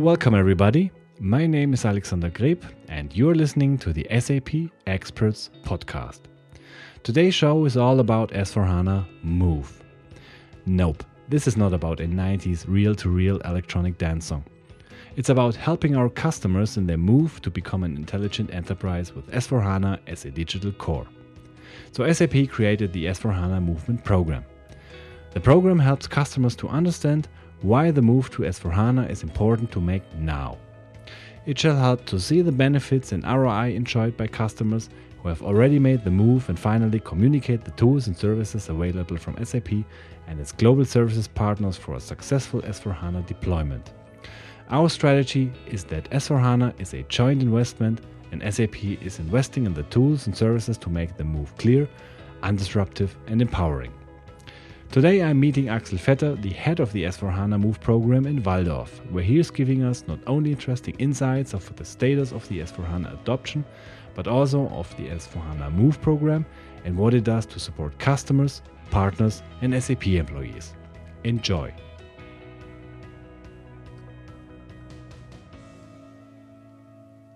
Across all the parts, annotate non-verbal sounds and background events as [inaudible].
Welcome, everybody. My name is Alexander Greb, and you're listening to the SAP Experts Podcast. Today's show is all about S4HANA Move. Nope, this is not about a 90s reel to reel electronic dance song. It's about helping our customers in their move to become an intelligent enterprise with S4HANA as a digital core. So, SAP created the S4HANA Movement Program. The program helps customers to understand why the move to S4HANA is important to make now. It shall help to see the benefits and ROI enjoyed by customers who have already made the move and finally communicate the tools and services available from SAP and its global services partners for a successful S4HANA deployment. Our strategy is that S4HANA is a joint investment and SAP is investing in the tools and services to make the move clear, undisruptive, and empowering. Today I'm meeting Axel Vetter, the head of the S4HANA Move program in Walldorf, where he is giving us not only interesting insights of the status of the S4HANA adoption, but also of the S4HANA Move program and what it does to support customers, partners, and SAP employees. Enjoy!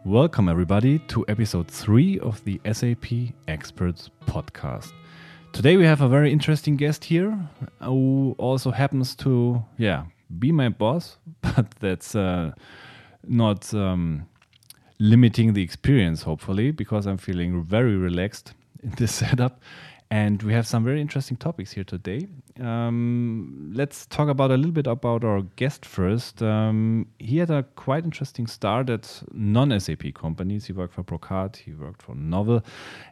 Welcome, everybody, to episode 3 of the SAP Experts Podcast. Today we have a very interesting guest here who also happens to, yeah, be my boss, [laughs] but that's uh, not um, limiting the experience, hopefully, because I'm feeling very relaxed in this [laughs] setup. And we have some very interesting topics here today. Um, let's talk about a little bit about our guest first. Um, he had a quite interesting start at non-SAP companies. He worked for Brocard, he worked for Novell,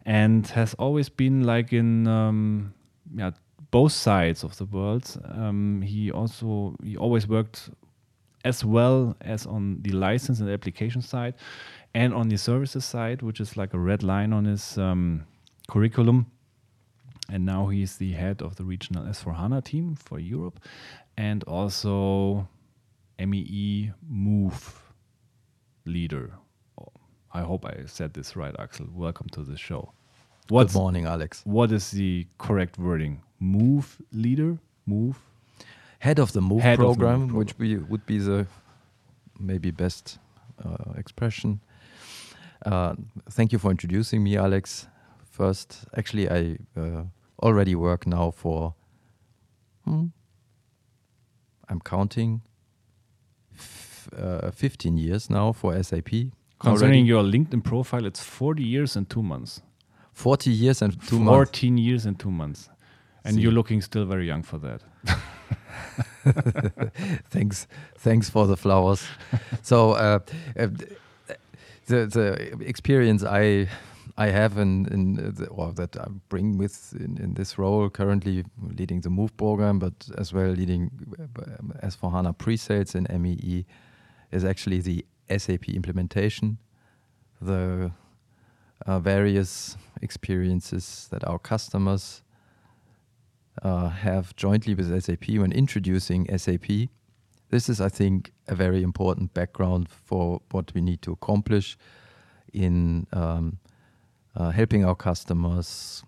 and has always been like in um, yeah both sides of the world. Um, he also he always worked as well as on the license and application side, and on the services side, which is like a red line on his um, curriculum and now he's the head of the regional S4 HANA team for Europe and also MEE Move leader. Oh, I hope I said this right, Axel. Welcome to the show. What's, Good morning, Alex. What is the correct wording? Move leader? Move? Head of the Move, program, the move which be, would be the maybe best uh, expression. Uh, thank you for introducing me, Alex. First, actually, I uh, already work now for, hmm, I'm counting, uh, 15 years now for SAP. Concerning already. your LinkedIn profile, it's 40 years and two months. 40 years and two 14 months. 14 years and two months. And See. you're looking still very young for that. [laughs] thanks, thanks for the flowers. so uh, uh, the the experience I I have in, in the, or that I bring with in, in, this role currently leading the Move program, but as well leading as S4 HANA pre-sales in MEE is actually the SAP implementation, the uh, various experiences that our customers uh, have jointly with SAP when introducing SAP. This is, I think, a very important background for what we need to accomplish in um, uh, helping our customers,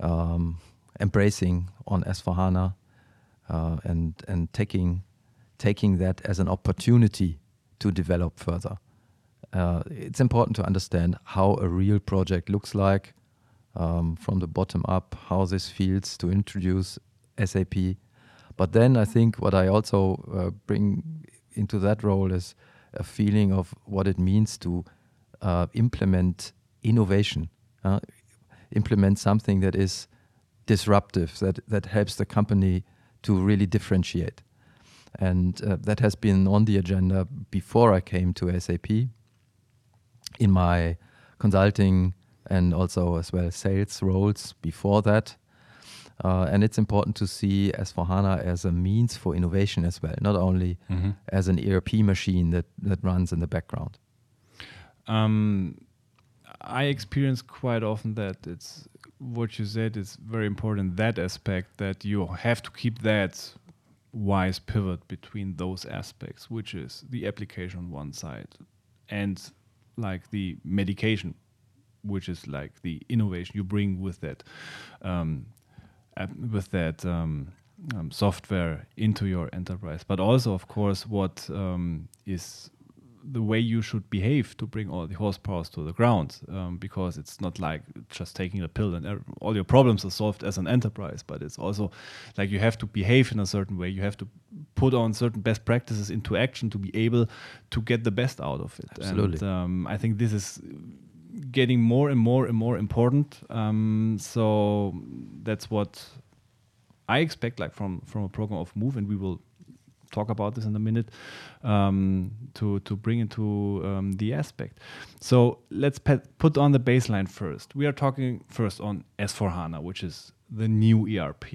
um, embracing on S4HANA, uh, and and taking taking that as an opportunity to develop further. Uh, it's important to understand how a real project looks like um, from the bottom up, how this feels to introduce SAP. But then I think what I also uh, bring into that role is a feeling of what it means to uh, implement innovation, uh, implement something that is disruptive, that, that helps the company to really differentiate. And uh, that has been on the agenda before I came to SAP in my consulting and also as well sales roles before that. Uh, and it's important to see S4HANA as a means for innovation as well, not only mm-hmm. as an ERP machine that, that runs in the background. Um, I experience quite often that it's what you said is very important that aspect that you have to keep that wise pivot between those aspects, which is the application on one side and like the medication, which is like the innovation you bring with that, um, with that um, um, software into your enterprise, but also, of course, what um, is the way you should behave to bring all the horsepower to the ground um, because it's not like just taking a pill and all your problems are solved as an enterprise but it's also like you have to behave in a certain way. You have to put on certain best practices into action to be able to get the best out of it. Absolutely. and um, i think this is getting more and more and more important. Um, so that's what i expect like from from a program of move and we will talk about this in a minute um, to to bring into um, the aspect. So let's put on the baseline first. We are talking first on S4 HANA, which is the new ERP.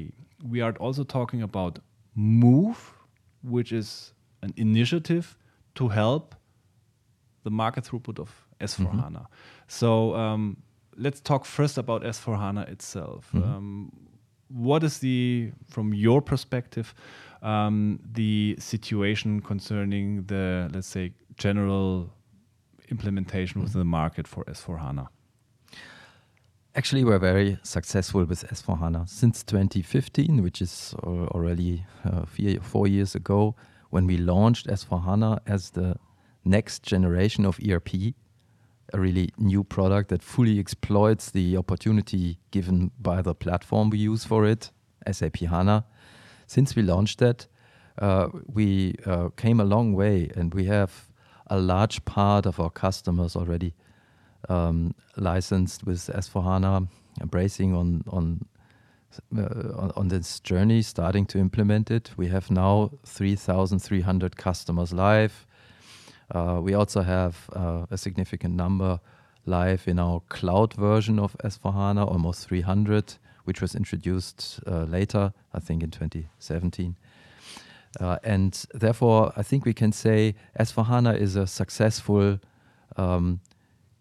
We are also talking about Move, which is an initiative to help the market throughput of S4 HANA. So um, let's talk first about S4 HANA itself. Um, what is the, from your perspective, um, the situation concerning the, let's say, general implementation within the market for S4 HANA? Actually, we're very successful with S4HANA since 2015, which is already uh, four years ago when we launched S4HANA as the next generation of ERP, a really new product that fully exploits the opportunity given by the platform we use for it, SAP HANA. Since we launched that, uh, we uh, came a long way and we have a large part of our customers already um, licensed with S4HANA, embracing on on, uh, on this journey, starting to implement it. We have now 3,300 customers live. Uh, we also have uh, a significant number live in our cloud version of S4HANA, almost 300, which was introduced uh, later, I think in 2017. Uh, and therefore, I think we can say S4HANA is a successful um,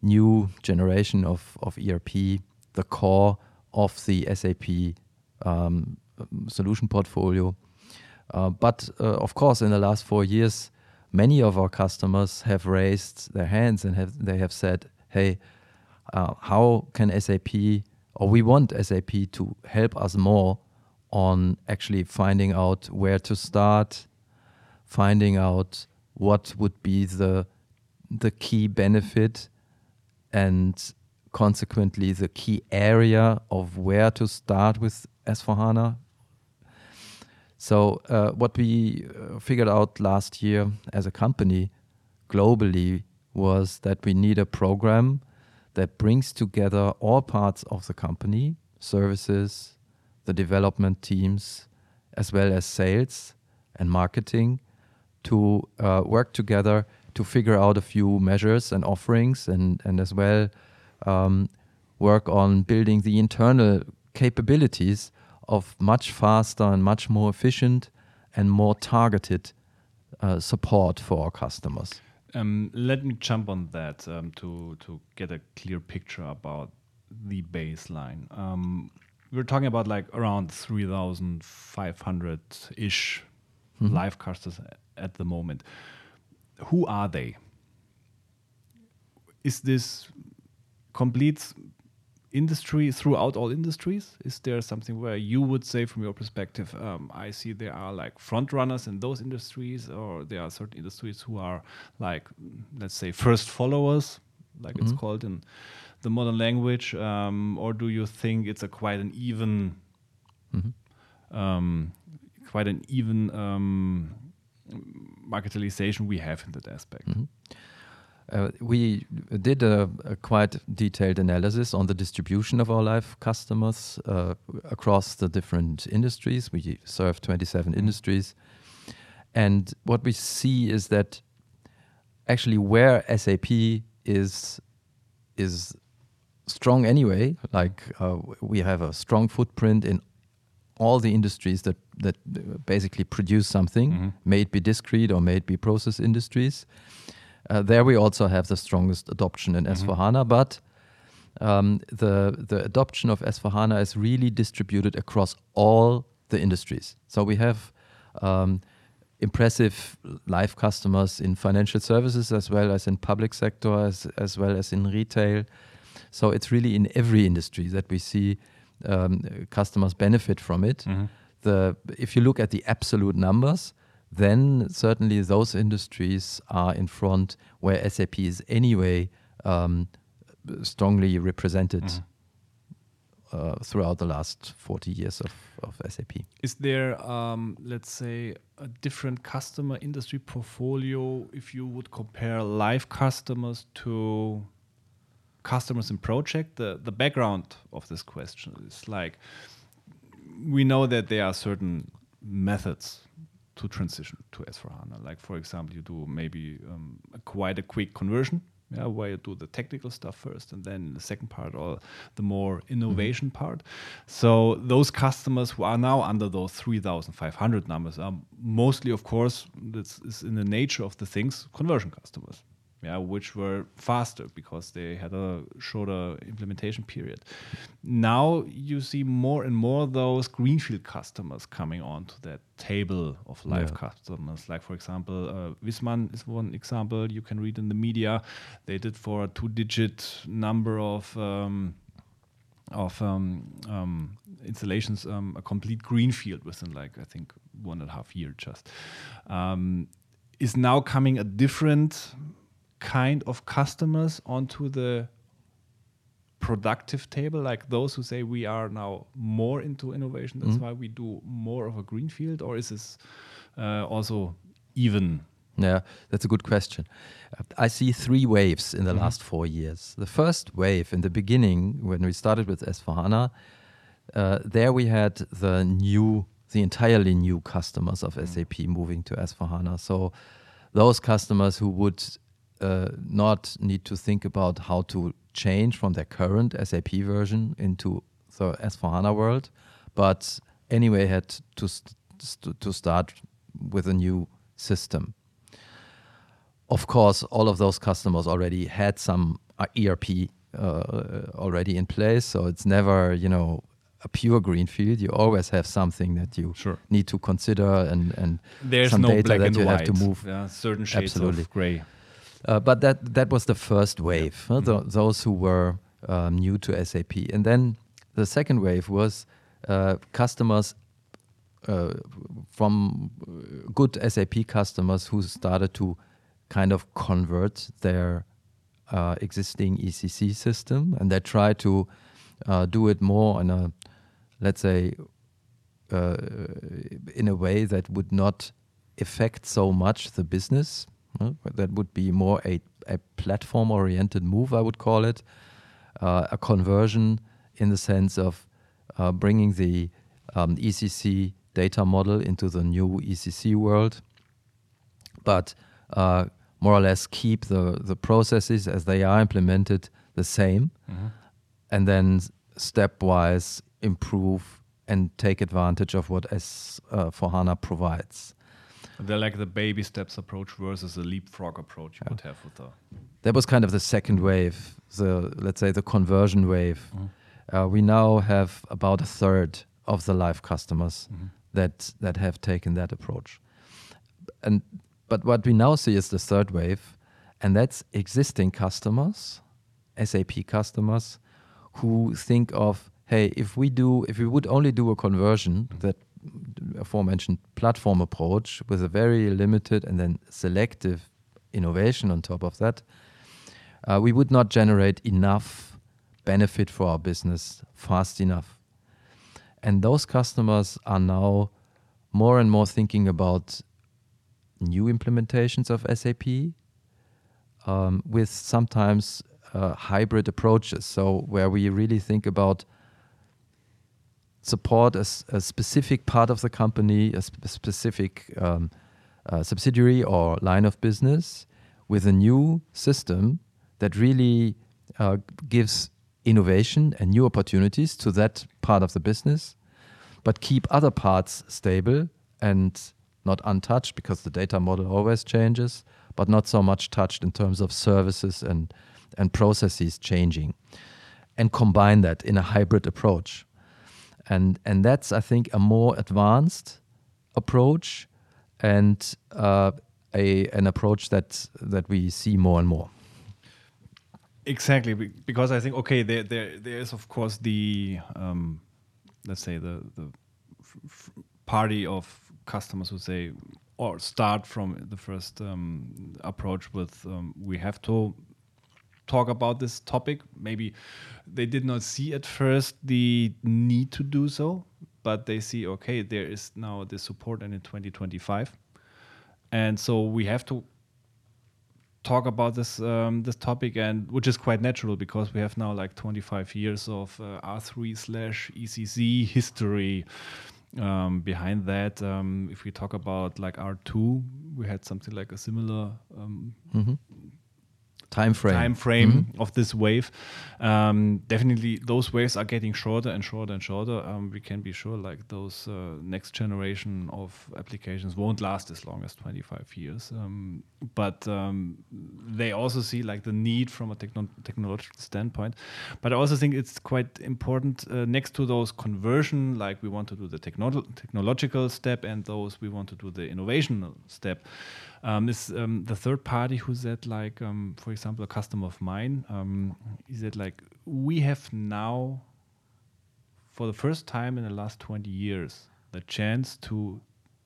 new generation of, of ERP, the core of the SAP um, solution portfolio. Uh, but uh, of course, in the last four years, many of our customers have raised their hands and have they have said, "Hey, uh, how can SAP or we want SAP to help us more on actually finding out where to start, finding out what would be the the key benefit and consequently the key area of where to start with S4HANA. So, uh, what we uh, figured out last year as a company globally was that we need a program that brings together all parts of the company services, the development teams, as well as sales and marketing to uh, work together to figure out a few measures and offerings and, and as well um, work on building the internal capabilities of much faster and much more efficient and more targeted uh, support for our customers. Um, let me jump on that um, to to get a clear picture about the baseline. Um, we're talking about like around three thousand five hundred ish live casters at the moment. Who are they? Is this complete industry throughout all industries? Is there something where you would say, from your perspective, um, I see there are like front runners in those industries, or there are certain industries who are like, mm, let's say, first followers, like it's called in the modern language, um, or do you think it's a quite an even, um, quite an even um, marketalization we have in that aspect? Uh, we did a, a quite detailed analysis on the distribution of our live customers uh, across the different industries. We serve 27 industries. And what we see is that actually where SAP is is strong anyway, like uh, we have a strong footprint in all the industries that that basically produce something, may it be discrete or may it be process industries. Uh, there we also have the strongest adoption in S4HANA, but um, the the adoption of S4HANA is really distributed across all the industries. So we have um, impressive live customers in financial services as well as in public sector as as well as in retail. So it's really in every industry that we see um, customers benefit from it. the if you look at the absolute numbers, then certainly those industries are in front where SAP is anyway um, strongly represented Mhm. uh, throughout the last 40 years of, of SAP. Is there, um, let's say, a different customer industry portfolio if you would compare live customers to customers in project? The, the background of this question is like we know that there are certain methods to transition to S4HANA. Like, for example, you do maybe um, a quite a quick conversion. Yeah, where you do the technical stuff first, and then the second part, or the more innovation part. So those customers who are now under those 3,500 numbers are mostly, of course, this is in the nature of the things, conversion customers. Yeah, which were faster because they had a shorter implementation period. Now you see more and more those greenfield customers coming onto that table of live Yeah. customers. Like for example, uh, Wisman is one example you can read in the media. They did for a two-digit number of. Um, of um, um, installations, um, a complete greenfield within like I think one and a half year just um, is now coming a different kind of customers onto the productive table, like those who say we are now more into innovation. That's Mhm. why we do more of a greenfield, or is this uh, also even? Yeah, that's a good question. Uh, I see three waves in the Mhm. last four years. The first wave in the beginning, when we started with S4HANA, uh, there we had the new, the entirely new customers of SAP moving to S4HANA. So those customers who would uh, not need to think about how to change from their current SAP version into the S4HANA world, but anyway had to st- to start with a new system. Of course, all of those customers already had some uh, ERP uh, already in place, so it's never you know a pure greenfield. You always have something that you Sure. need to consider and and There's some no data black that and you white. have to move. Yeah, certain shades Absolutely. of gray. Uh, but that that was the first wave, huh, tho- those who were um, new to SAP, and then the second wave was uh, customers uh, from good SAP customers who started to kind of convert their uh, existing ECC system, and they try to uh, do it more on a, let's say, uh, in a way that would not affect so much the business. That would be more a, a platform oriented move, I would call it. Uh, a conversion in the sense of uh, bringing the um, ECC data model into the new ECC world, but uh, more or less keep the, the processes as they are implemented the same and then stepwise improve and take advantage of what S uh, for HANA provides. They're like the baby steps approach versus the leapfrog approach you would have with the. That was kind of the second wave, the let's say the conversion wave. Mm-hmm. Uh, we now have about a third of the live customers mm-hmm. that that have taken that approach, and but what we now see is the third wave, and that's existing customers, SAP customers, who think of hey, if we do, if we would only do a conversion, mm-hmm. that aforementioned platform approach with a very limited and then selective innovation on top of that, uh, we would not generate enough benefit for our business fast enough. And those customers are now more and more thinking about new implementations of SAP um, with sometimes uh, hybrid approaches. So, where we really think about support a specific part of the company, a sp- specific um, uh, subsidiary or line of business with a new system that really uh, gives innovation and new opportunities to that part of the business, but keep other parts stable and not untouched because the data model always changes, but not so much touched in terms of services and, and processes changing. And combine that in a hybrid approach and and that's I think a more advanced approach and uh, a an approach that that we see more and more. Exactly, because I think okay, there there there is of course the um, let's say the the party of customers who say or start from the first um, approach with um, we have to talk about this topic. Maybe they did not see at first the need to do so, but they see okay, there is now the support and in 2025, and so we have to talk about this um, this topic and which is quite natural because we have now like 25 years of uh, R3 slash ECC history um, behind that. Um, if we talk about like R2, we had something like a similar um, mm-hmm time frame time frame mm-hmm. of this wave. Um, definitely, those waves are getting shorter and shorter and shorter. Um, we can be sure like those uh, next generation of applications won't last as long as 25 years. Um, but um, they also see like the need from a techno- technological standpoint. But I also think it's quite important uh, next to those conversion, like we want to do the techno- technological step and those we want to do the innovation step um, is um, the third party who said like um, for example a customer of mine um, he said like we have now for the first time in the last 20 years the chance to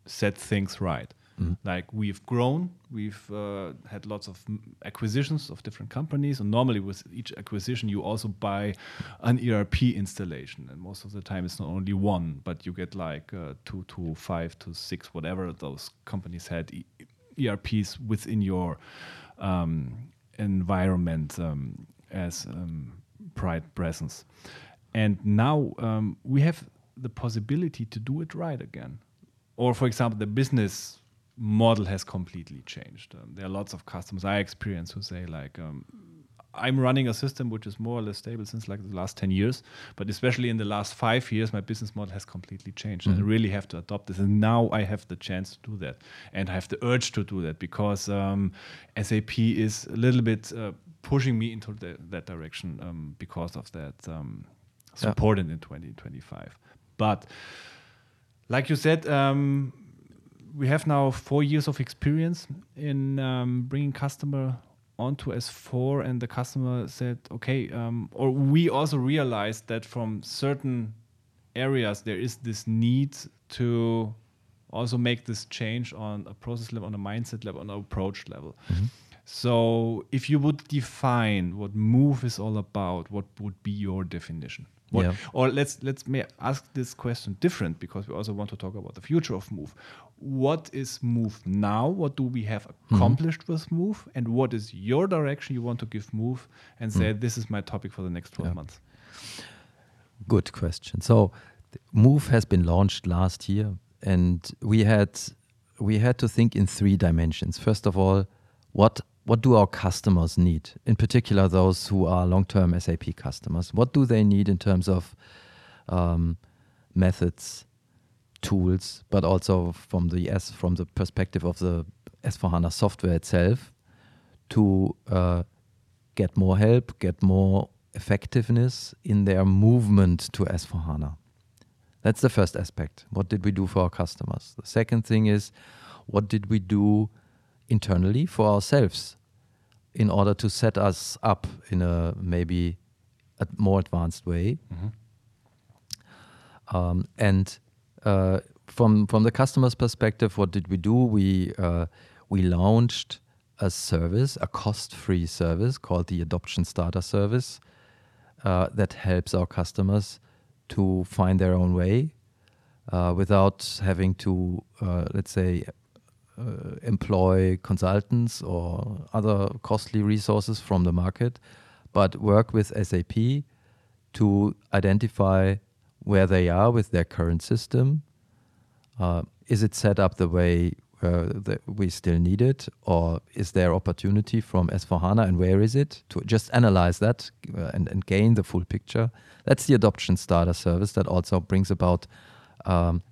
set things right mm. like we've grown we've uh, had lots of acquisitions of different companies and normally with each acquisition you also buy an erp installation and most of the time it's not only one but you get like uh, two to five to six whatever those companies had ERPs within your um, environment um, as um, pride presence. And now um, we have the possibility to do it right again. Or, for example, the business model has completely changed. Um, there are lots of customers I experience who say, like, um, I'm running a system which is more or less stable since like the last 10 years, but especially in the last five years, my business model has completely changed. Mm -hmm. And I mm-hmm. really have to adopt this. And now I have the chance to do that. And I have the urge to do that because um, SAP is a little bit uh, pushing me into the, that direction um, because of that um, support yeah. in 2025. But like you said, um, we have now four years of experience in um, bringing customer onto S4 and the customer said, okay, um, or we also realized that from certain areas there is this need to also make this change on a process level, on a mindset level, on an approach level. Mm-hmm. So if you would define what move is all about, what would be your definition? What, yeah. Or let's let's ask this question different because we also want to talk about the future of Move. What is Move now? What do we have mm-hmm. accomplished mm-hmm. with Move? And what is your direction you want to give Move and say mm. this is my topic for the next 12 yeah. months? Good question. So Move has been launched last year and we had we had to think in three dimensions. First of all, what what do our customers need? In particular, those who are long-term SAP customers. What do they need in terms of um, methods, tools, but also from the S from the perspective of the S4HANA software itself to uh, get more help, get more effectiveness in their movement to S4HANA. That's the first aspect. What did we do for our customers? The second thing is, what did we do internally for ourselves in order to set us up in a maybe a more advanced way. Mm-hmm. Um, and uh, from from the customer's perspective, what did we do? We uh, we launched a service, a cost-free service called the Adoption Starter Service, uh, that helps our customers to find their own way uh, without having to, uh, let's say, employ consultants or other costly resources from the market, but work with SAP to identify where they are with their current system. Uh, is it set up the way uh, that we still need it, or is there opportunity from S4HANA and where is it? To just analyze that uh, and, and, gain the full picture. That's the adoption starter service that also brings about um,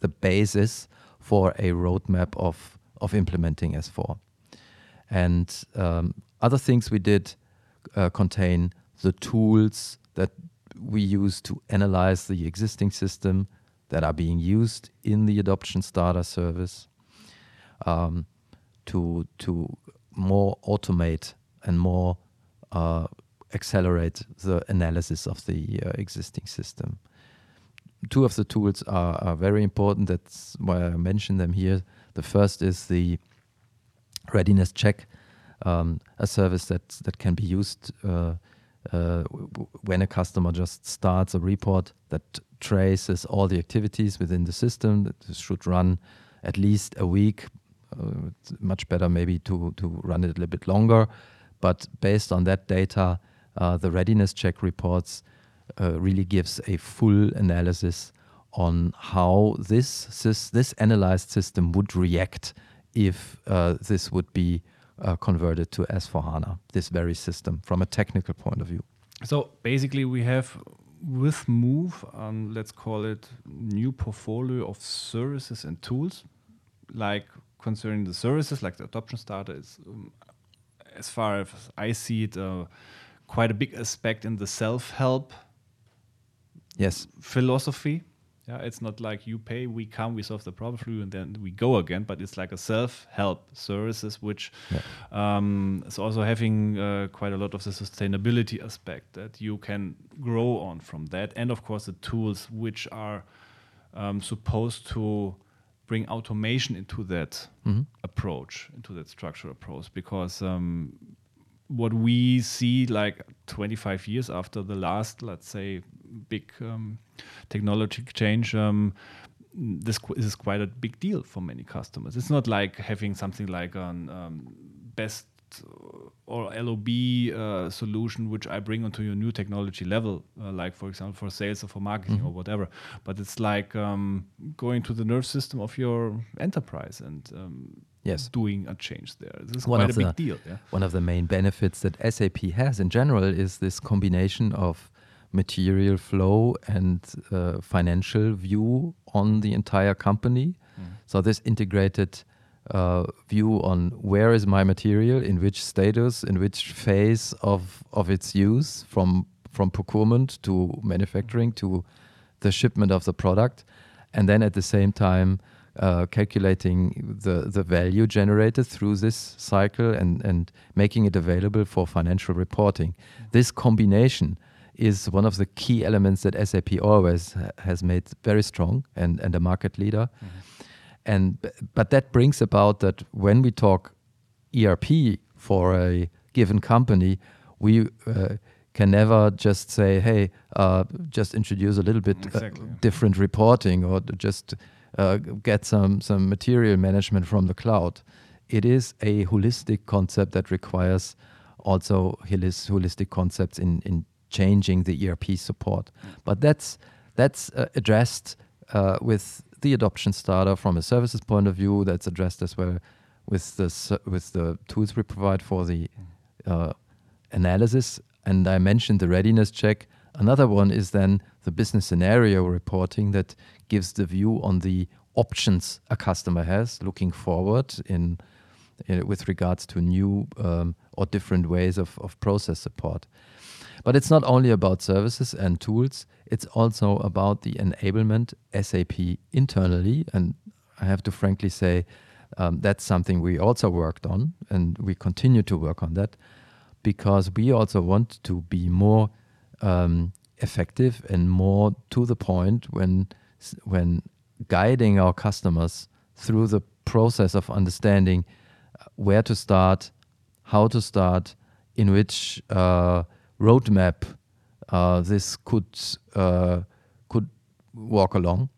the basis for a roadmap of of implementing S4. And um, other things we did uh, contain the tools that we use to analyze the existing system that are being used in the adoption starter service um, to to more automate and more uh, accelerate the analysis of the uh, existing system two of the tools are, are very important. That's why I mention them here. The first is the readiness check, um, a service that that can be used uh, uh, when a customer just starts a report that traces all the activities within the system. That should run at least a week. Uh, much better maybe to to run it a little bit longer, but based on that data, uh, the readiness check reports uh, really gives a full analysis on how this this, this analyzed system would react if uh, this would be uh, converted to S4HANA, this very system, from a technical point of view. So basically, we have with Move, um, let's call it new portfolio of services and tools, like concerning the services, like the adoption starter is, um, as far as I see it, uh, quite a big aspect in the self-help yes philosophy yeah, it's not like you pay, we come, we solve the problem for you, and then we go again. But it's like a self-help services, which yeah. um, is also having uh, quite a lot of the sustainability aspect that you can grow on from that, and of course the tools which are um, supposed to bring automation into that mm-hmm. approach, into that structural approach, because um, what we see like 25 years after the last, let's say, big um, technology change, um, this, is quite a big deal for many customers. It's not like having something like an um, best or LOB uh, solution which I bring onto your new technology level, uh, like for example for sales or for marketing mm-hmm. or whatever. But it's like um, going to the nerve system of your enterprise and um, yes. doing a change there. This is one quite a big deal. Yeah? One of the main benefits that SAP has in general is this combination of material flow and uh, financial view on the entire company. Mm. So this integrated uh, view on where is my material, in which status, in which phase of of its use, from from procurement to manufacturing to the shipment of the product, and then at the same time uh, calculating the, the value generated through this cycle and, and making it available for financial reporting. This combination is one of the key elements that SAP always has made very strong and, and a market leader. Mm -hmm. And but that brings about that when we talk ERP for a given company, we uh, can never just say, "Hey, uh, just introduce a little bit uh, different reporting or just uh, get some some material management from the cloud. It is a holistic concept that requires also holistic concepts in in changing the ERP support. But that's that's uh, addressed uh, with the adoption starter from a services point of view. That's addressed as well with the with the tools we provide for the uh, analysis. And I mentioned the readiness check. Another one is then the business scenario reporting that gives the view on the options a customer has looking forward in, in with regards to new um, or different ways of, of process support. But it's not only about services and tools, it's also about the enablement SAP internally. And I have to frankly say, um, that's something we also worked on, and we continue to work on that because we also want to be more um, effective and more to the point when when guiding our customers through the process of understanding uh, where to start, how to start, in which uh, roadmap uh, this could uh, could walk along,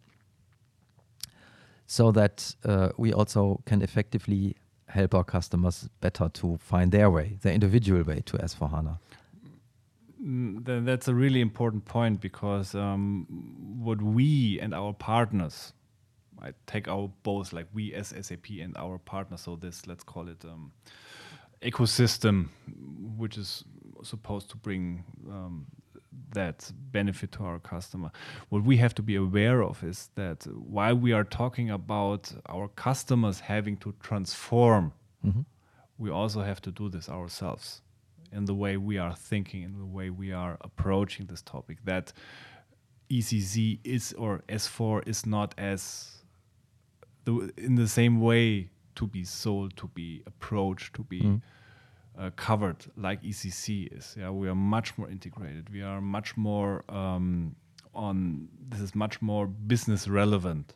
so that uh, we also can effectively help our customers better to find their way, their individual way to S4HANA. Mm, that's a really important point because um, what we and our partners, I take our both like we as SAP and our partners, so this let's call it um, ecosystem, which is supposed to bring um, that benefit to our customer. What we have to be aware of is that while we are talking about our customers having to transform, mm -hmm. we also have to do this ourselves in the way we are thinking, in the way we are approaching this topic. That ECC is or S4 is not as the, in the same way to be sold, to be approached, to be mm. Uh, covered like ECC is. Yeah, we are much more integrated. We are much more um, on this is much more business relevant,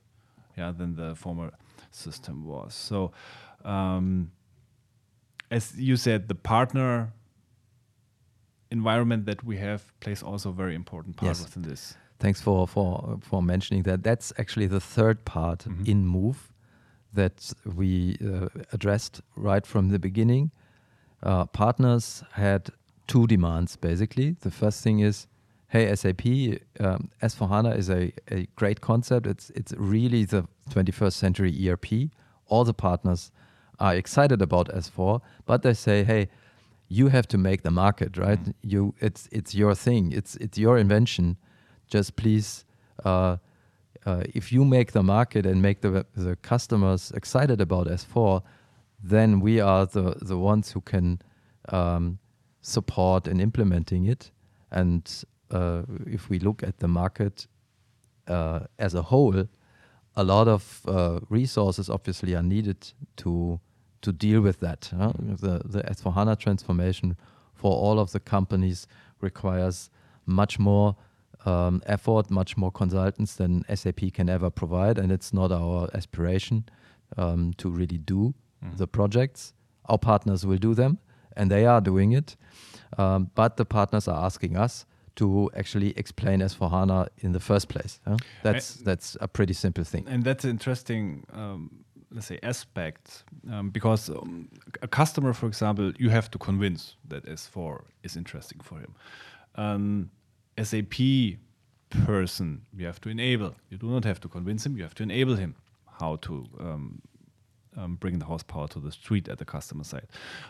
yeah, than the former system was. So, um, as you said, the partner environment that we have plays also a very important part Yes. within this. Thanks for for for mentioning that. That's actually the third part Mhm. in Move that we uh, addressed right from the beginning. Uh, partners had two demands basically. The first thing is, hey SAP, um, S4HANA is a, a great concept. It's it's really the 21st century ERP. All the partners are excited about S4, but they say, hey, you have to make the market, right? Mhm. You, it's it's your thing. It's it's your invention. Just please, uh, uh, if you make the market and make the the customers excited about S4, then we are the the ones who can um, support in implementing it. And uh, if we look at the market uh, as a whole, a lot of uh, resources obviously are needed to to deal with that. huh? The the S4 HANA transformation for all of the companies requires much more um, effort, much more consultants than SAP can ever provide, and it's not our aspiration um, to really do Mhm. the projects. Our partners will do them, and they are doing it. Um, but the partners are asking us to actually explain S4 HANA in the first place. huh? That's that's a pretty simple thing. and that's an interesting um, let's say aspect um, because um, a customer for example you have to convince that s4 is interesting for him um, sap person you have to enable you do not have to convince him you have to enable him how to um, bring the horsepower to the street at the customer side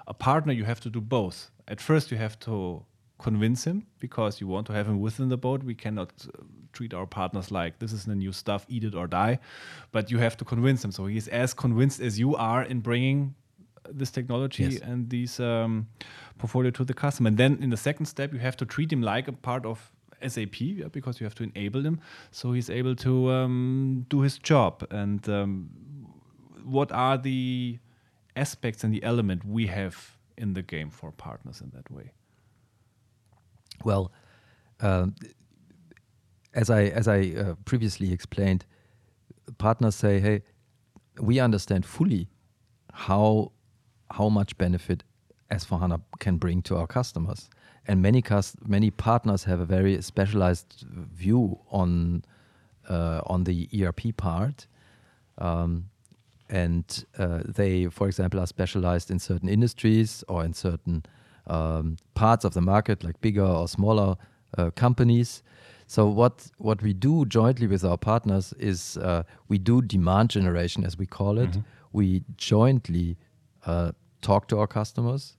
a partner you have to do both at first you have to convince him because you want to have him within the boat. We cannot uh, treat our partners like this is the new stuff, eat it or die. But you have to convince him. So he's as convinced as you are in bringing this technology Yes. and these um, portfolio to the customer. And then in the second step, you have to treat him like a part of SAP yeah, because you have to enable him so he's able to um, do his job. And um, what are the aspects and the element we have in the game for partners in that way? Well, um, as I as I uh, previously explained, partners say, "Hey, we understand fully how how much benefit S4HANA can bring to our customers, and many cus- many partners have a very specialized view on uh, on the ERP part." Um, and uh, they, for example, are specialized in certain industries or in certain um, parts of the market, like bigger or smaller uh, companies. So what what we do jointly with our partners is uh, we do demand generation, as we call it. We jointly uh, talk to our customers.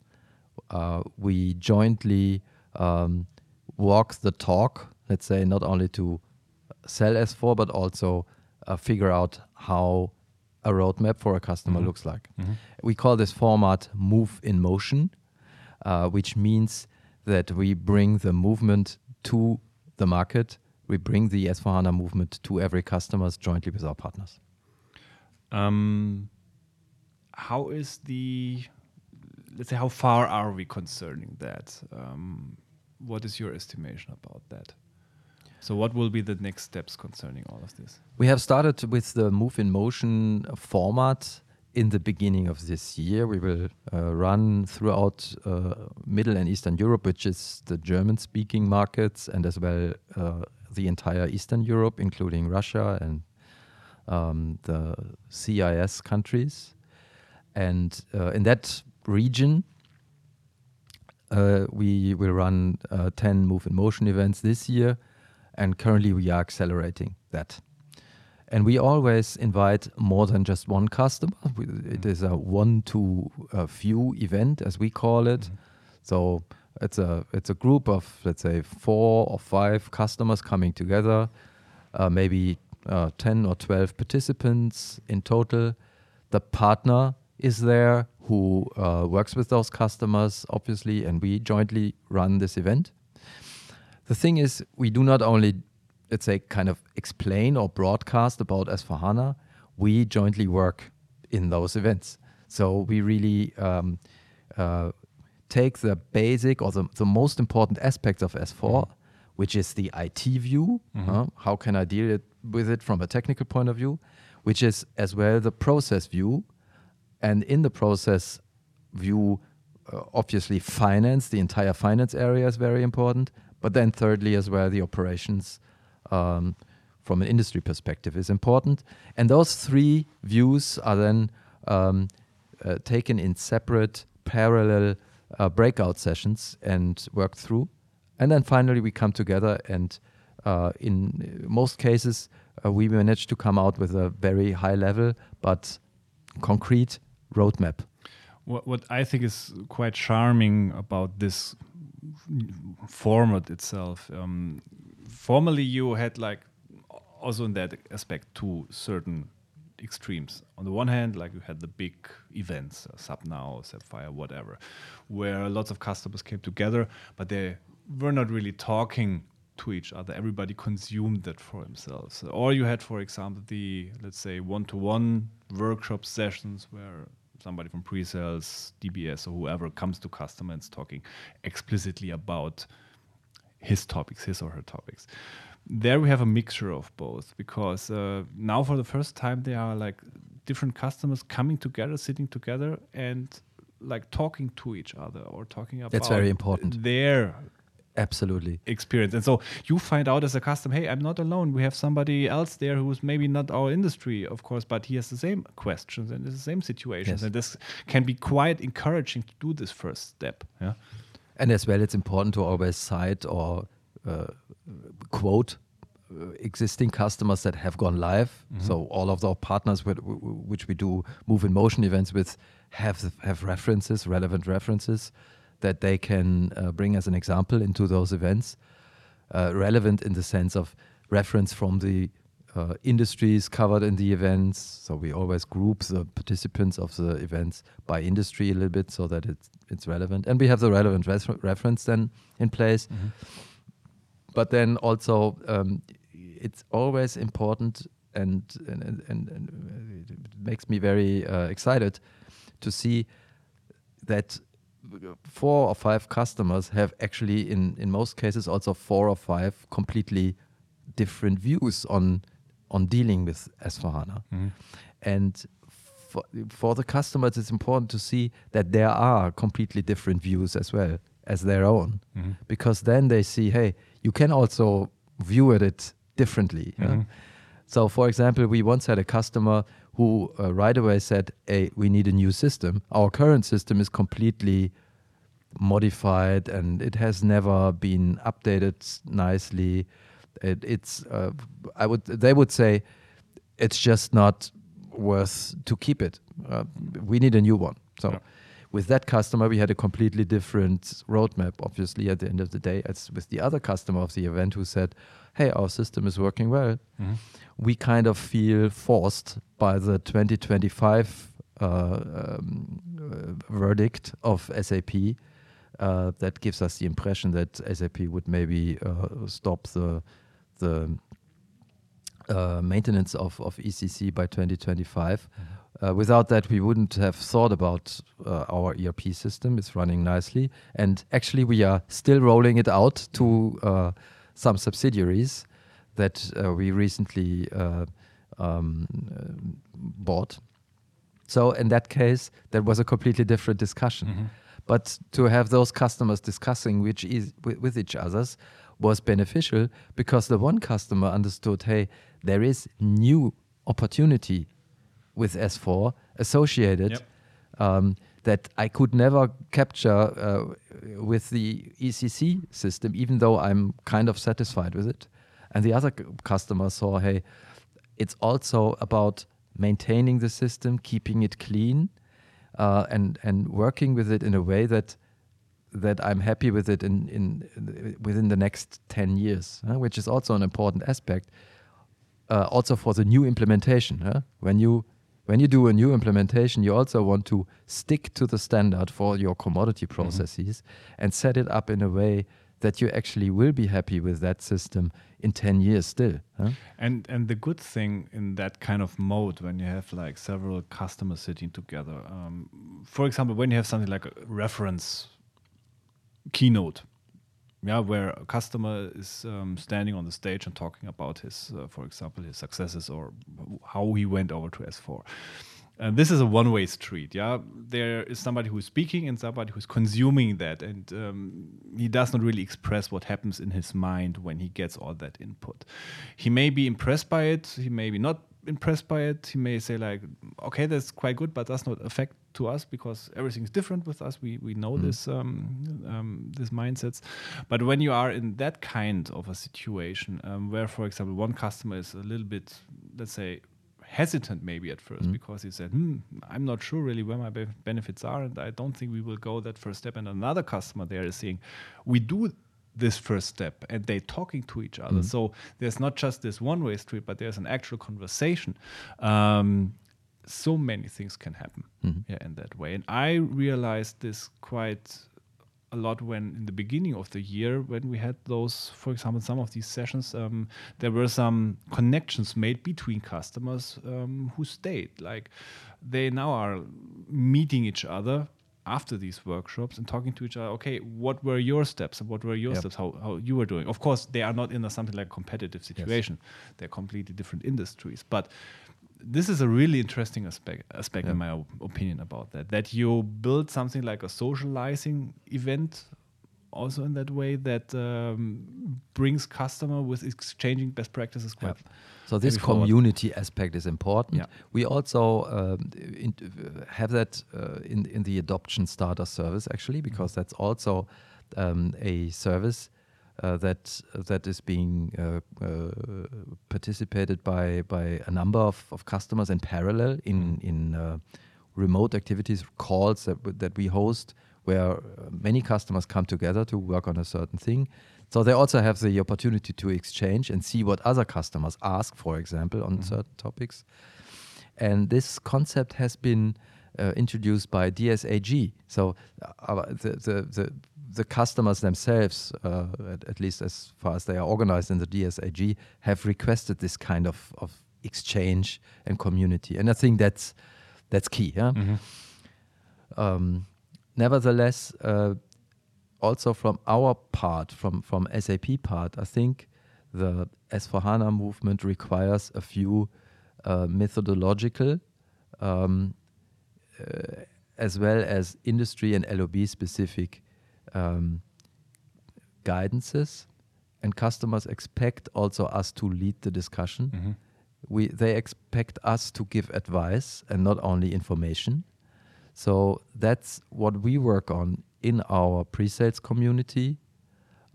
Uh, we jointly um, walk the talk. Let's say not only to sell S4, but also uh, figure out how a roadmap for a customer Mhm. looks like. We call this format move in motion, uh, which means that we bring the movement to the market. We bring the S4HANA movement to every customers jointly with our partners. Um, how is the, let's say, how far are we concerning that? Um, what is your estimation about that? So, what will be the next steps concerning all of this? We have started with the Move in Motion format in the beginning of this year. We will uh, run throughout uh, Middle and Eastern Europe, which is the German speaking markets, and as well uh, the entire Eastern Europe, including Russia and um, the CIS countries. And uh, in that region, uh, we will run uh, 10 Move in Motion events this year, and currently we are accelerating that. And we always invite more than just one customer. It is a one to a few event, as we call it. So it's a it's a group of let's say four or five customers coming together, uh, maybe uh, ten or twelve participants in total. The partner is there who uh, works with those customers, obviously, and we jointly run this event. The thing is, we do not only, let's say, kind of explain or broadcast about S4HANA, we jointly work in those events. So we really um, uh, take the basic or the, the most important aspects of S4, which is the IT view. uh, how can I deal it, with it from a technical point of view? Which is as well the process view. And in the process view, uh, obviously, finance, the entire finance area is very important. But then, thirdly, as well, the operations um, from an industry perspective is important. And those three views are then um, uh, taken in separate, parallel uh, breakout sessions and worked through. And then finally, we come together, and uh, in most cases, uh, we manage to come out with a very high level but concrete roadmap. What, what I think is quite charming about this format itself, um, formerly you had like also in that aspect two certain extremes. On the one hand, like you had the big events, uh, SAP NOW, Sapphire, whatever, where lots of customers came together, but they were not really talking to each other. Everybody consumed that for themselves. Or you had, for example, the let's say one-to-one workshop sessions where somebody from pre-sales, DBS, or whoever comes to customer and is talking explicitly about his topics, his or her topics. There we have a mixture of both because uh, now for the first time there are like different customers coming together, sitting together, and like talking to each other or talking about That's very important. their Absolutely. experience. And so you find out as a customer, hey, I'm not alone. We have somebody else there who's maybe not our industry, of course, but he has the same questions and the same situations. Yes. And this can be quite encouraging to do this first step. Yeah. And as well, it's important to always cite or uh, quote uh, existing customers that have gone live. So all of our partners with, which we do move in motion events with have have references, relevant references that they can uh, bring as an example into those events. Uh, relevant in the sense of reference from the uh, industries covered in the events. So we always group the participants of the events by industry a little bit so that it's it's relevant, and we have the relevant reference then in place. But then also, um, it's always important, and and, and, and, and it makes me very uh, excited to see that four or five customers have actually, in in most cases, also four or five completely different views on on dealing with S4HANA. Mm-hmm. And for, for the customers, it's important to see that there are completely different views as well as their own, mm-hmm. because then they see, hey, you can also view it differently. yeah? Mm-hmm. So, for example, we once had a customer who uh, right away said, "Hey, we need a new system. Our current system is completely modified and it has never been updated nicely. It, it's, uh, I would, they would say, it's just not worth to keep it. Uh, we need a new one. So." Yeah. With that customer, we had a completely different roadmap, obviously, at the end of the day, as with the other customer of the event who said, Hey, our system is working well. We kind of feel forced by the 2025 uh, um, uh, verdict of SAP uh, that gives us the impression that SAP would maybe uh, stop the the uh, maintenance of, of ECC by 2025. Uh, without that, we wouldn't have thought about uh, our ERP system. It's running nicely, and actually, we are still rolling it out to uh, some subsidiaries that uh, we recently uh, um, uh, bought. So in that case, that was a completely different discussion. But to have those customers discussing which is with, with each others was beneficial because the one customer understood, hey, there is new opportunity with S4 associated Yep. um, that I could never capture uh, with the ECC system, even though I'm kind of satisfied with it. And the other c- customer saw, hey, it's also about maintaining the system, keeping it clean, uh, and and working with it in a way that that I'm happy with it in in within the next ten years, huh, which is also an important aspect. Uh, also for the new implementation, huh? when you when you do a new implementation, you also want to stick to the standard for your commodity processes and set it up in a way that you actually will be happy with that system in 10 years still. Huh? And and the good thing in that kind of mode, when you have like several customers sitting together, um, for example, when you have something like a reference keynote, yeah, where a customer is um, standing on the stage and talking about his, uh, for example, his successes or how he went over to S4. And this is a one-way street. Yeah, there is somebody who's speaking and somebody who's consuming that, and um, he does not really express what happens in his mind when he gets all that input. He may be impressed by it. He may be not impressed by it. He may say like, "Okay, that's quite good, but does not affect to us because everything is different with us. We we know mm. this um, um, this mindsets. But when you are in that kind of a situation, um, where for example one customer is a little bit, let's say, hesitant maybe at 1st mm. because he said, hmm, I'm not sure really where my be benefits are, and I don't think we will go that first step. And another customer there is saying, we do this first step and they talking to each other. Mm. So there's not just this one way street, but there's an actual conversation. Um, so many things can happen mm-hmm. yeah, in that way. And I realized this quite a lot when in the beginning of the year when we had those for example some of these sessions um, there were some connections made between customers um, who stayed like they now are meeting each other after these workshops and talking to each other okay what were your steps and what were your yep. steps how, how you were doing of course they are not in a something like a competitive situation yes. they're completely different industries but this is a really interesting aspect aspect in my opinion about that that you build something like a socializing event also in that way that um, brings customer with exchanging best practices quite yeah. So this community forward. aspect is important yeah. we also um, in, have that uh, in in the adoption starter service actually because mm -hmm. that's also um, a service uh, that that is being uh, uh, participated by by a number of, of customers in parallel in mm. in uh, remote activities calls that that we host where many customers come together to work on a certain thing. So they also have the opportunity to exchange and see what other customers ask, for example, on mm. certain topics. And this concept has been uh, introduced by DSAG. So uh, the, the, the the customers themselves, uh, at, at, least as far as they are organized in the DSAG, have requested this kind of, of exchange and community, and I think that's that's key. Yeah. Mm -hmm. um, nevertheless, uh, also from our part, from from SAP part, I think the S4HANA movement requires a few uh, methodological um, uh, as well as industry and LOB specific um, guidances, and customers expect also us to lead the discussion. Mm -hmm. We they expect us to give advice and not only information. So that's what we work on in our pre-sales community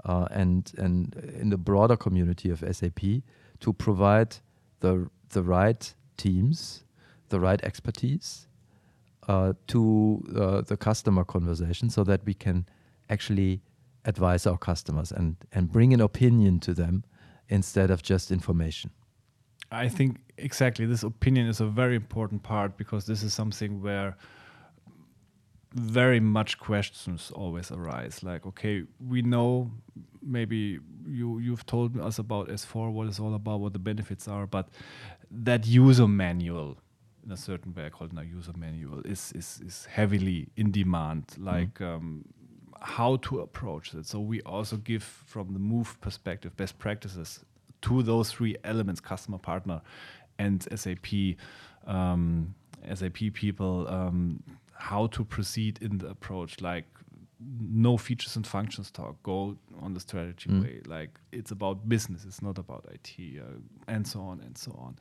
uh, and and in the broader community of SAP to provide the the right teams, the right expertise uh, to uh, the customer conversation, so that we can actually advise our customers and, and bring an opinion to them instead of just information. I think exactly this opinion is a very important part because this is something where very much questions always arise like okay we know maybe you you've told us about s4 what it's all about what the benefits are but that user manual in a certain way i call it a user manual is is, is heavily in demand mm-hmm. like mm. um, how to approach it. So we also give from the move perspective best practices to those three elements: customer, partner, and SAP. Um, SAP people um, how to proceed in the approach, like no features and functions talk. Go on the strategy mm. way. Like it's about business. It's not about IT, uh, and so on and so on.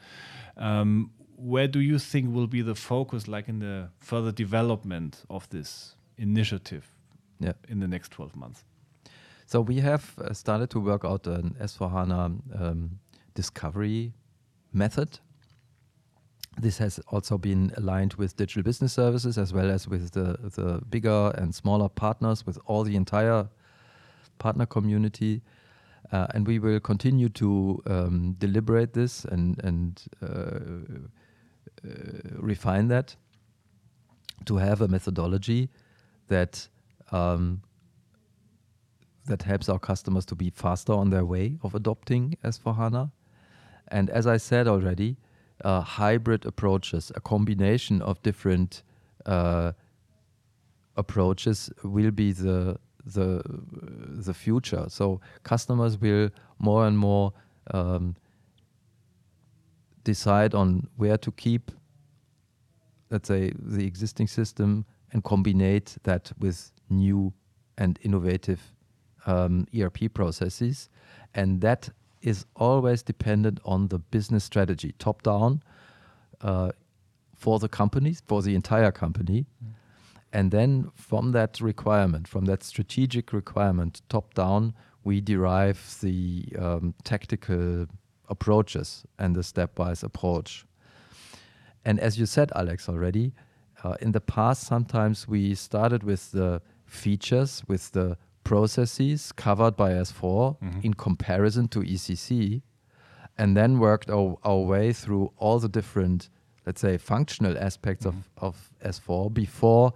Um, where do you think will be the focus, like in the further development of this initiative? yeah. in the next 12 months? So we have uh, started to work out an S4HANA um, discovery method. This has also been aligned with digital business services as well as with the, the bigger and smaller partners, with all the entire partner community. Uh, and we will continue to um, deliberate this and, and uh, uh, refine that to have a methodology that um, that helps our customers to be faster on their way of adopting S4HANA. And as I said already, uh, hybrid approaches, a combination of different uh, approaches will be the the the future. So customers will more and more um, decide on where to keep, let's say, the existing system and combine that with new and innovative um, ERP processes, and that is always dependent on the business strategy, top down, uh, for the companies, for the entire company. Mm. And then from that requirement, from that strategic requirement, top down, we derive the um, tactical approaches and the stepwise approach. And as you said, Alex, already, uh, in the past, sometimes we started with the features, with the processes covered by S4 mm-hmm. in comparison to ECC, and then worked our, our, way through all the different, let's say, functional aspects mm-hmm. of, of S4 before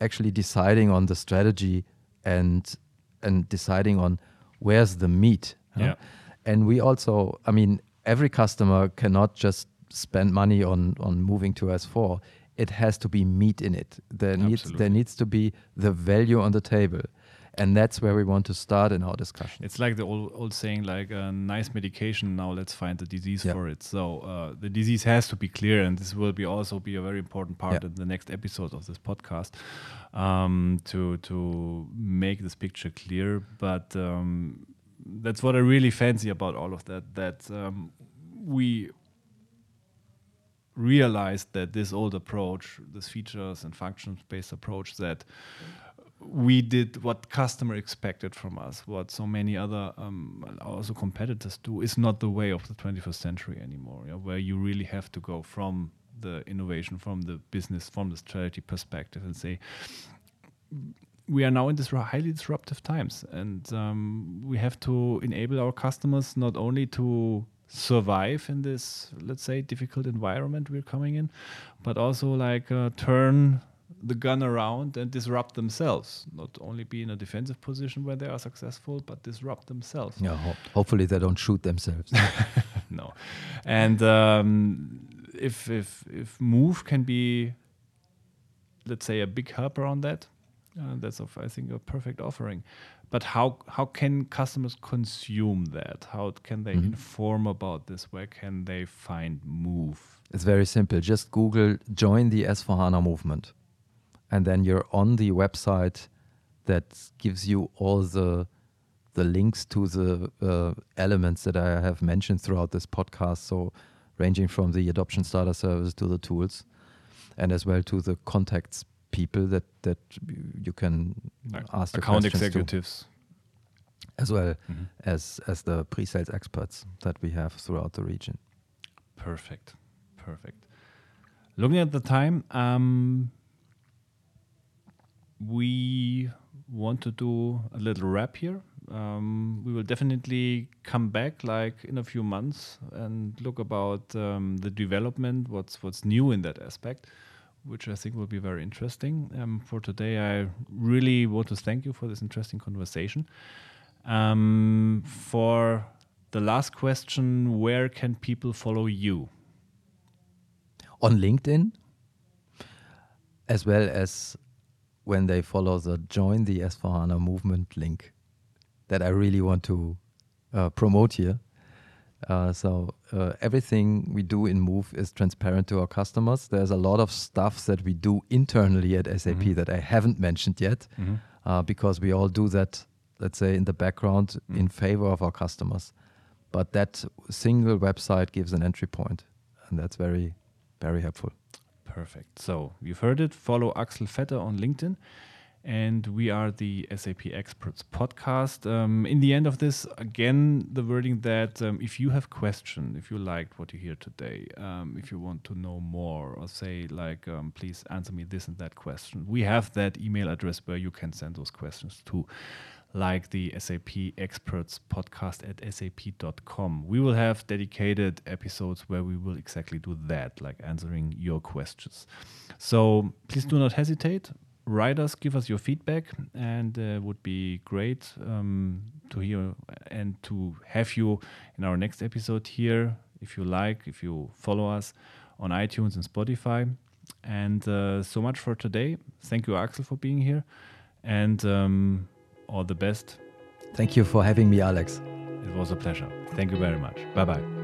actually deciding on the strategy and and deciding on where's the meat. Yeah. And we also, I mean, every customer cannot just spend money on on moving to S4. It has to be meat in it. There Absolutely. needs there needs to be the value on the table and that's where we want to start in our discussion. It's like the old, old saying, like a nice medication. Now let's find the disease yeah. for it. So uh, the disease has to be clear, and this will be also be a very important part yeah. in the next episode of this podcast um, to to make this picture clear. But um, that's what I really fancy about all of that. That um, we realized that this old approach, this features and functions based approach, that we did what customer expected from us, what so many other um, also competitors do, is not the way of the 21st century anymore. Yeah? Where you really have to go from the innovation, from the business, from the strategy perspective, and say we are now in this highly disruptive times, and um, we have to enable our customers not only to survive in this, let's say, difficult environment we're coming in, but also like uh, turn the gun around and disrupt themselves. Not only be in a defensive position where they are successful, but disrupt themselves. Yeah, ho hopefully they don't shoot themselves. [laughs] no, and um, if if if move can be, let's say, a big helper around that, uh, that's of I think a perfect offering. But how how can customers consume that? How can they mm -hmm. inform about this? Where can they find Move? It's very simple. Just Google join the S4HANA movement and then you're on the website that gives you all the the links to the uh, elements that I have mentioned throughout this podcast. So, ranging from the adoption starter service to the tools, and as well to the contacts people that that you can like ask account executives, as well mm -hmm. as as the pre-sales experts that we have throughout the region. Perfect, perfect. Looking at the time, um, we want to do a little wrap here. Um, we will definitely come back like in a few months and look about um, the development, what's what's new in that aspect, which I think will be very interesting. Um, for today, I really want to thank you for this interesting conversation. Um, for the last question, where can people follow you? On LinkedIn, as well as when they follow the join the S4HANA movement link that I really want to uh, promote here. Uh, so uh, everything we do in Move is transparent to our customers. There's a lot of stuff that we do internally at SAP mm -hmm. that I haven't mentioned yet, mm -hmm. because we all do that, let's say, in the background mm -hmm. in favor of our customers. But that single website gives an entry point, and that's very, very helpful. Perfect. So you've heard it. Follow Axel Vetter on LinkedIn. And we are the SAP Experts podcast. Um, in the end of this, again, the wording that um, if you have questions, if you liked what you hear today, um, if you want to know more, or say like, um, please answer me this and that question, we have that email address where you can send those questions to like the SAP Experts podcast at sap.com. We will have dedicated episodes where we will exactly do that, like answering your questions. So please do not hesitate. Write us, give us your feedback, and uh, would be great um, to hear and to have you in our next episode here. If you like, if you follow us on iTunes and Spotify. And uh, so much for today. Thank you, Axel, for being here. And um, all the best. Thank you for having me, Alex. It was a pleasure. Thank you very much. Bye bye.